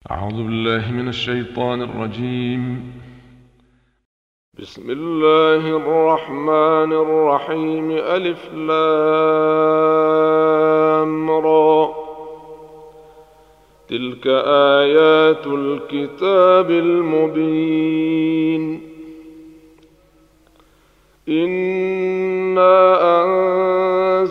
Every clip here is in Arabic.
أعوذ بالله من الشيطان الرجيم. بسم الله الرحمن الرحيم. ألف لام را. تلك آيات الكتاب المبين. إنا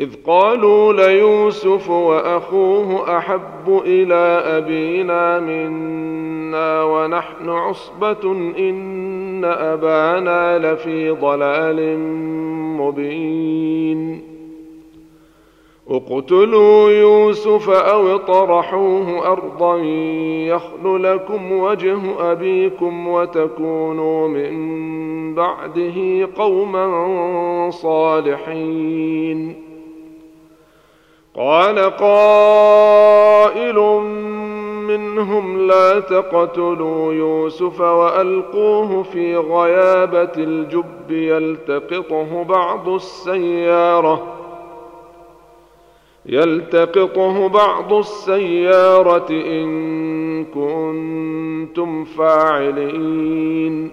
إذ قالوا ليوسف وأخوه أحب إلى أبينا منا ونحن عصبة إن أبانا لفي ضلال مبين. اقتلوا يوسف أو اطرحوه أرضا يخل لكم وجه أبيكم وتكونوا من بعده قوما صالحين. قال قائل منهم لا تقتلوا يوسف وألقوه في غيابة الجب يلتقطه بعض السيارة يلتقطه بعض السيارة إن كنتم فاعلين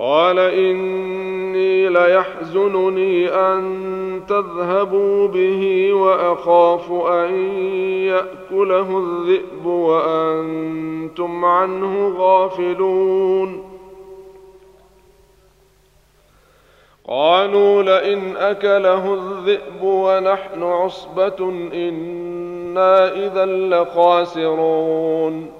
قال إني ليحزنني أن تذهبوا به وأخاف أن يأكله الذئب وأنتم عنه غافلون. قالوا لئن أكله الذئب ونحن عصبة إنا إذا لخاسرون.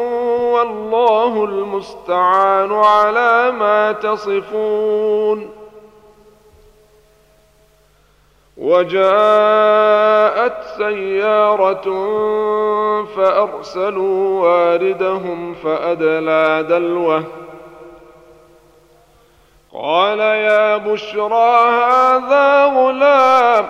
والله المستعان على ما تصفون. وجاءت سيارة فأرسلوا واردهم فأدلى دلوه. قال يا بشرى هذا غلام.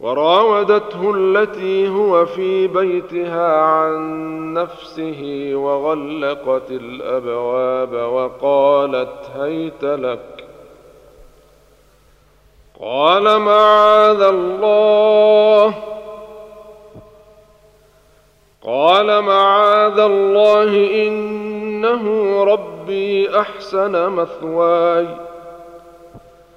وراودته التي هو في بيتها عن نفسه وغلقت الأبواب وقالت هيت لك. قال معاذ الله. قال معاذ الله إنه ربي أحسن مثواي.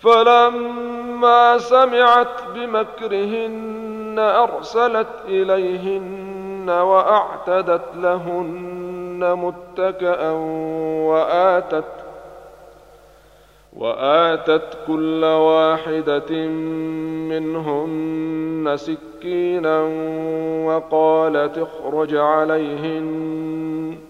فلما سمعت بمكرهن أرسلت إليهن وأعتدت لهن متكأ وآتت وآتت كل واحدة منهن سكينا وقالت اخرج عليهن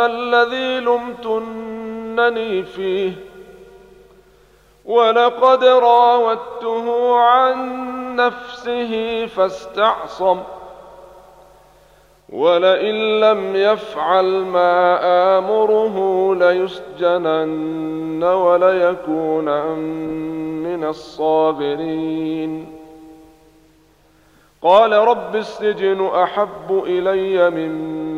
الذي لمتنني فيه ولقد راودته عن نفسه فاستعصم ولئن لم يفعل ما آمره ليسجنن وليكون من الصابرين قال رب السجن أحب إلي مما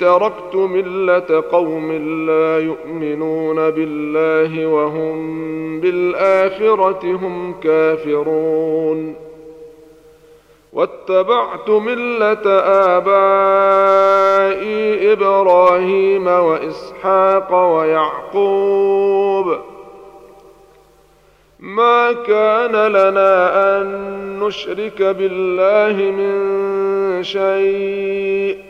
تركت ملة قوم لا يؤمنون بالله وهم بالآخرة هم كافرون. واتبعت ملة آبائي إبراهيم وإسحاق ويعقوب. ما كان لنا أن نشرك بالله من شيء.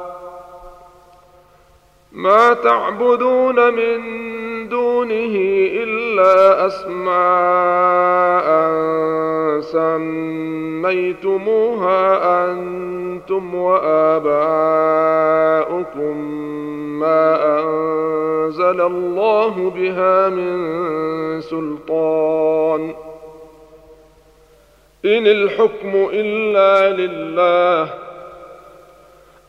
ما تعبدون من دونه إلا أسماء سميتموها أنتم وآباؤكم ما أنزل الله بها من سلطان. إن الحكم إلا لله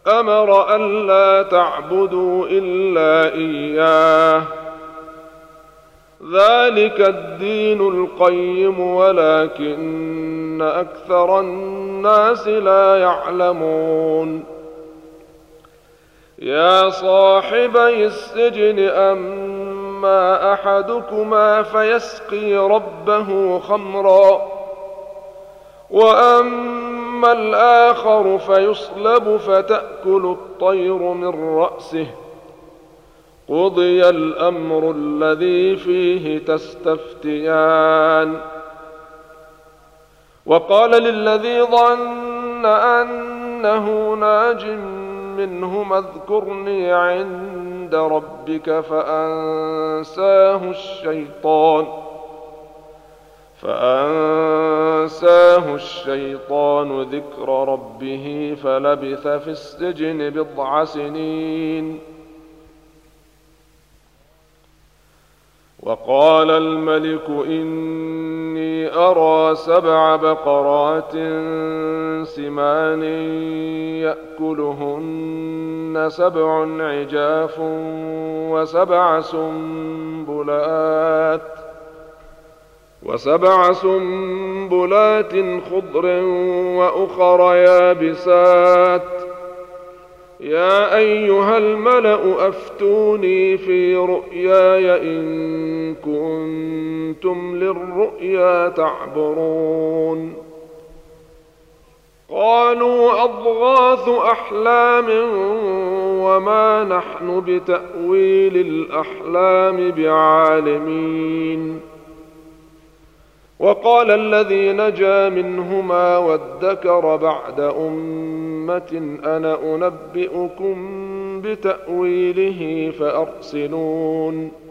أمر ألا تعبدوا إلا إياه. ذلك الدين القيم ولكن أكثر الناس لا يعلمون. يا صاحبي السجن أما أحدكما فيسقي ربه خمرا وأما الآخر فيصلب فتأكل الطير من رأسه. قضي الأمر الذي فيه تستفتيان. وقال للذي ظن أنه ناج منهما اذكرني عند ربك فأنساه الشيطان. فأنساه الشيطان ذكر ربه فلبث في السجن بضع سنين. وقال الملك إني أرى سبع بقرات سمان يأكلهن سبع عجاف وسبع سنبلات. وسبع سنبلات خضر وأخر يابسات. يا أيها الملأ أفتوني في رؤياي إن كنتم للرؤيا تعبرون. قالوا أضغاث أحلام وما نحن بتأويل الأحلام بعالمين. وقال الذي نجا منهما وادكر بعد أمة أنا أنبئكم بتأويله فأرسلون.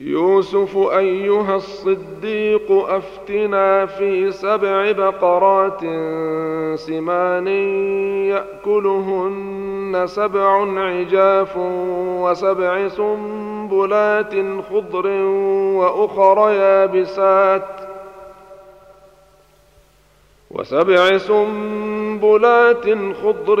يوسف أيها الصديق أفتنا في سبع بقرات سمان يأكلهن سبع عجاف وسبع سنبلات خضر وأخر يابسات وسبع سنبلات خضر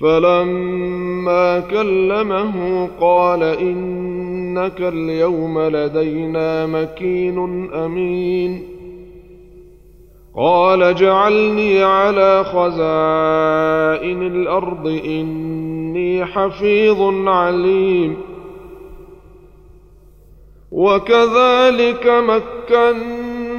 فلما كلمه قال إنك اليوم لدينا مكين أمين. قال جعلني على خزائن الأرض اني حفيظ عليم. وكذلك مكنا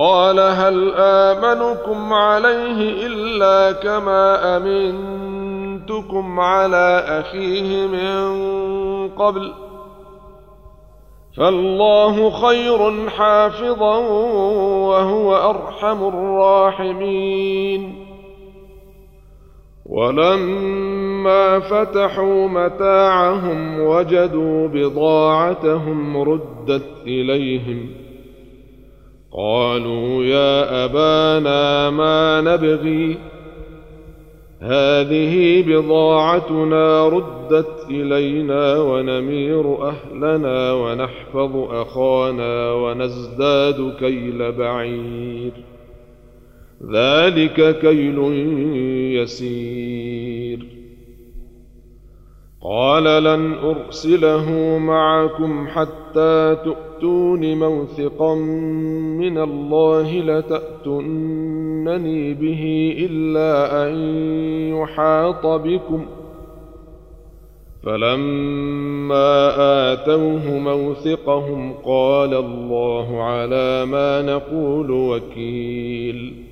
قال هل آمنكم عليه إلا كما أمنتكم على أخيه من قبل فالله خير حافظا وهو أرحم الراحمين ولما فتحوا متاعهم وجدوا بضاعتهم ردت إليهم قالوا يا أبانا ما نبغي؟ هذه بضاعتنا ردت إلينا ونمير أهلنا ونحفظ أخانا ونزداد كيل بعير. ذلك كيل يسير. قال لن أرسله معكم حتى تؤمنوا تؤتون موثقا من الله لتأتونني به إلا أن يحاط بكم فلما آتوه موثقهم قال الله على ما نقول وكيل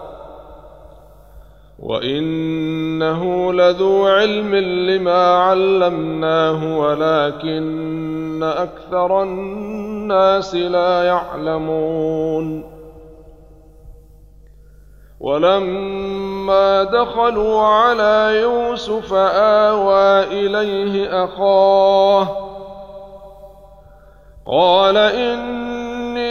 وانه لذو علم لما علمناه ولكن أكثر الناس لا يعلمون ولما دخلوا على يوسف اوى اليه اخاه قال إني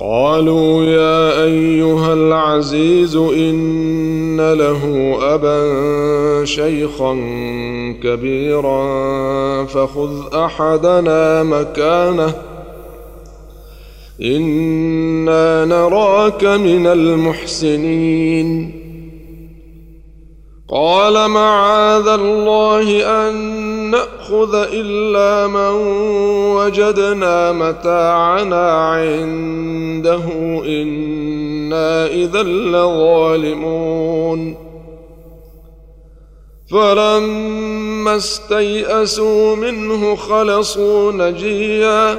قالوا يا أيها العزيز إن له أبا شيخا كبيرا فخذ أحدنا مكانه. إنا نراك من المحسنين. قال معاذ الله أن نأخذ إلا من وجدنا متاعنا عنده إنا إذا لظالمون. فلما استيئسوا منه خلصوا نجيا.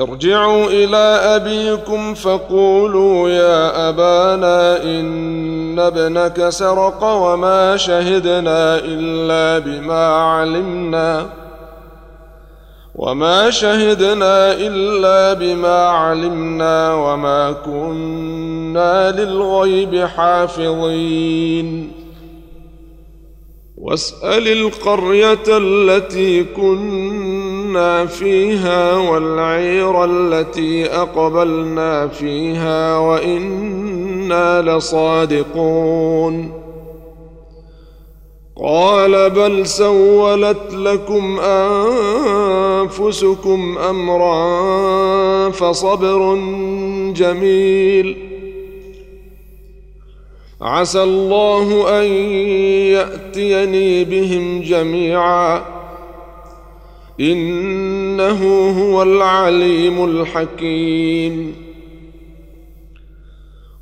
ارجعوا إلى أبيكم فقولوا يا أبانا إن ابنك سرق وما شهدنا إلا بما علمنا وما شهدنا إلا بما علمنا وما كنا للغيب حافظين. واسأل القرية التي كنا فيها والعير التي أقبلنا فيها وإنا لصادقون. قال بل سولت لكم أنفسكم أمرا فصبر جميل. عسى الله أن يأتيني بهم جميعا. إنه هو العليم الحكيم.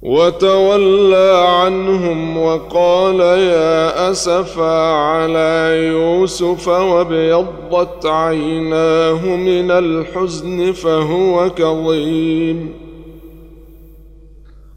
وتولى عنهم وقال يا أسفا على يوسف وابيضت عيناه من الحزن فهو كظيم.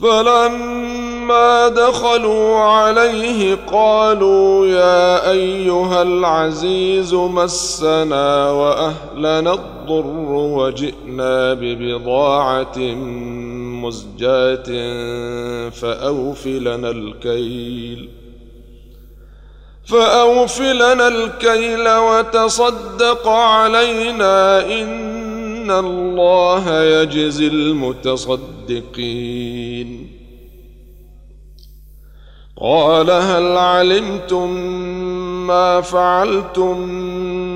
فلما دخلوا عليه قالوا يا أيها العزيز مسنا وأهلنا الضر وجئنا ببضاعة مزجاة فاوف لنا الكيل فأوف لنا الكيل وتصدق علينا إن الله يجزي المتصدقين قال هل علمتم ما فعلتم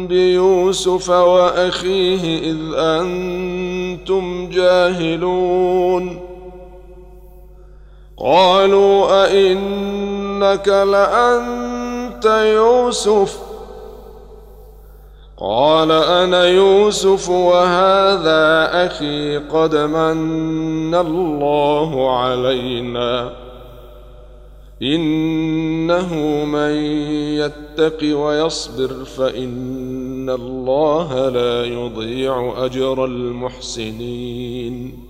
بيوسف وأخيه إذ أنتم جاهلون؟ قالوا أئنك لأنت يوسف؟ قال أنا يوسف وهذا أخي قد من الله علينا إنه من يتق ويصبر فإن الله لا يضيع أجر المحسنين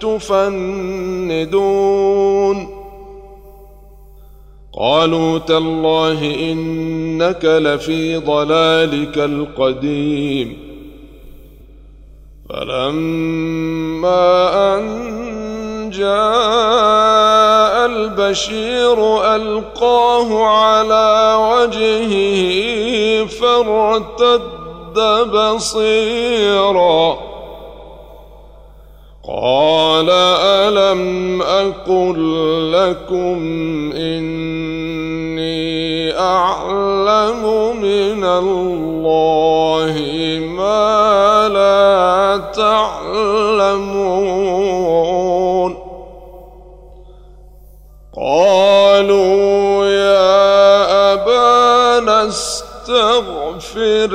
تفندون. قالوا تالله إنك لفي ضلالك القديم. فلما أن جاء البشير ألقاه على وجهه فارتد بصيرا. قال ألم أقل لكم إني أعلم من الله ما لا تعلمون قالوا يا أبانا استغفر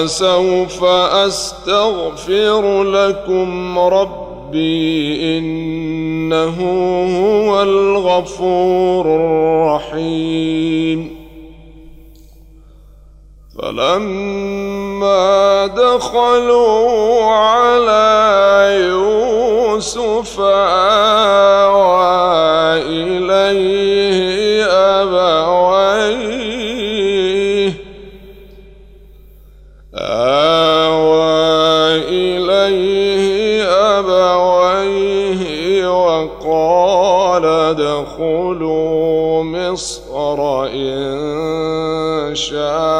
قال سوف أستغفر لكم ربي إنه هو الغفور الرحيم. فلما دخلوا على يوسف آوى إليه مصر إن شاء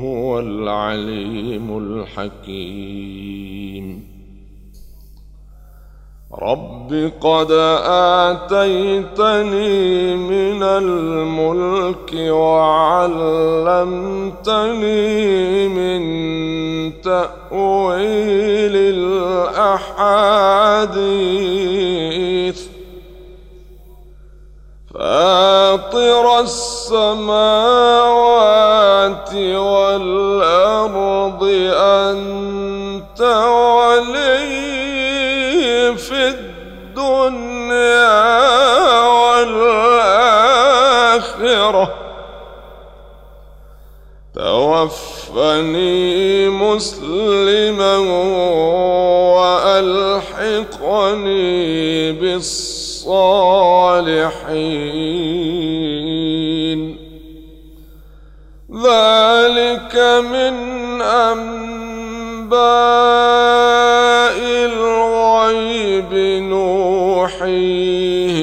هو العليم الحكيم. رب قد آتيتني من الملك وعلمتني من تأويل الأحاديث. فاطر السماوات والأرض أنت ولي في الدنيا والآخرة. توفني مسلما وألحقني بالصالحين ذلك من أنباء الغيب نوحيه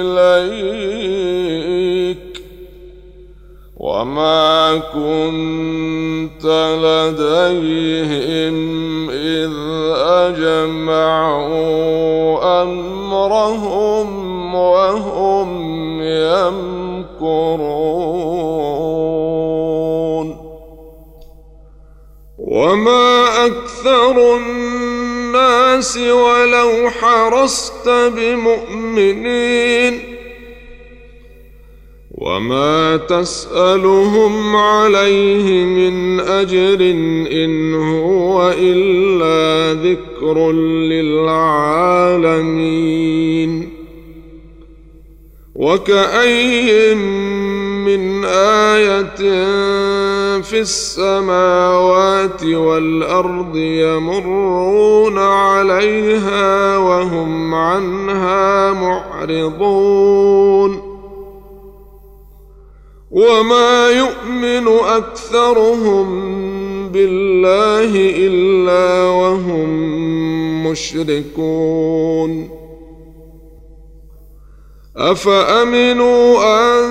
إليك. وما كنت لديهم إذ اجمعوا أكثر الناس ولو حرصت بمؤمنين وما تسألهم عليه من أجر إن هو إلا ذكر للعالمين وكأي من آية في السماوات والأرض يمرون عليها وهم عنها معرضون. وما يؤمن أكثرهم بالله إلا وهم مشركون. أفأمنوا أن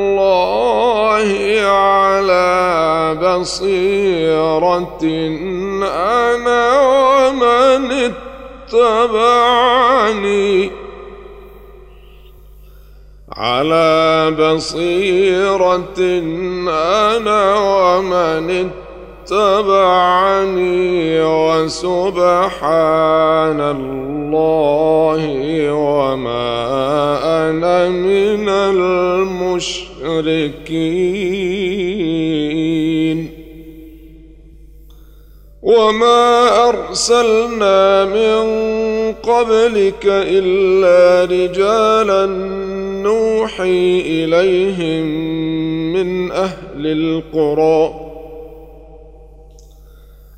بصيرة أنا ومن اتبعني. على بصيرة أنا ومن اتبعني. وسبحان الله وما أنا من المشركين. وما أرسلنا من قبلك إلا رجالا نوحي إليهم من أهل القرى.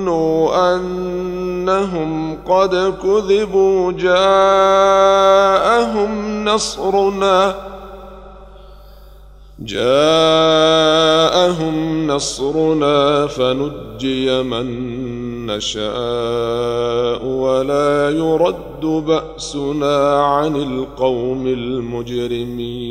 ظنوا أنهم قد كذبوا جاءهم نصرنا جاءهم نصرنا فنجي من نشاء ولا يرد بأسنا عن القوم المجرمين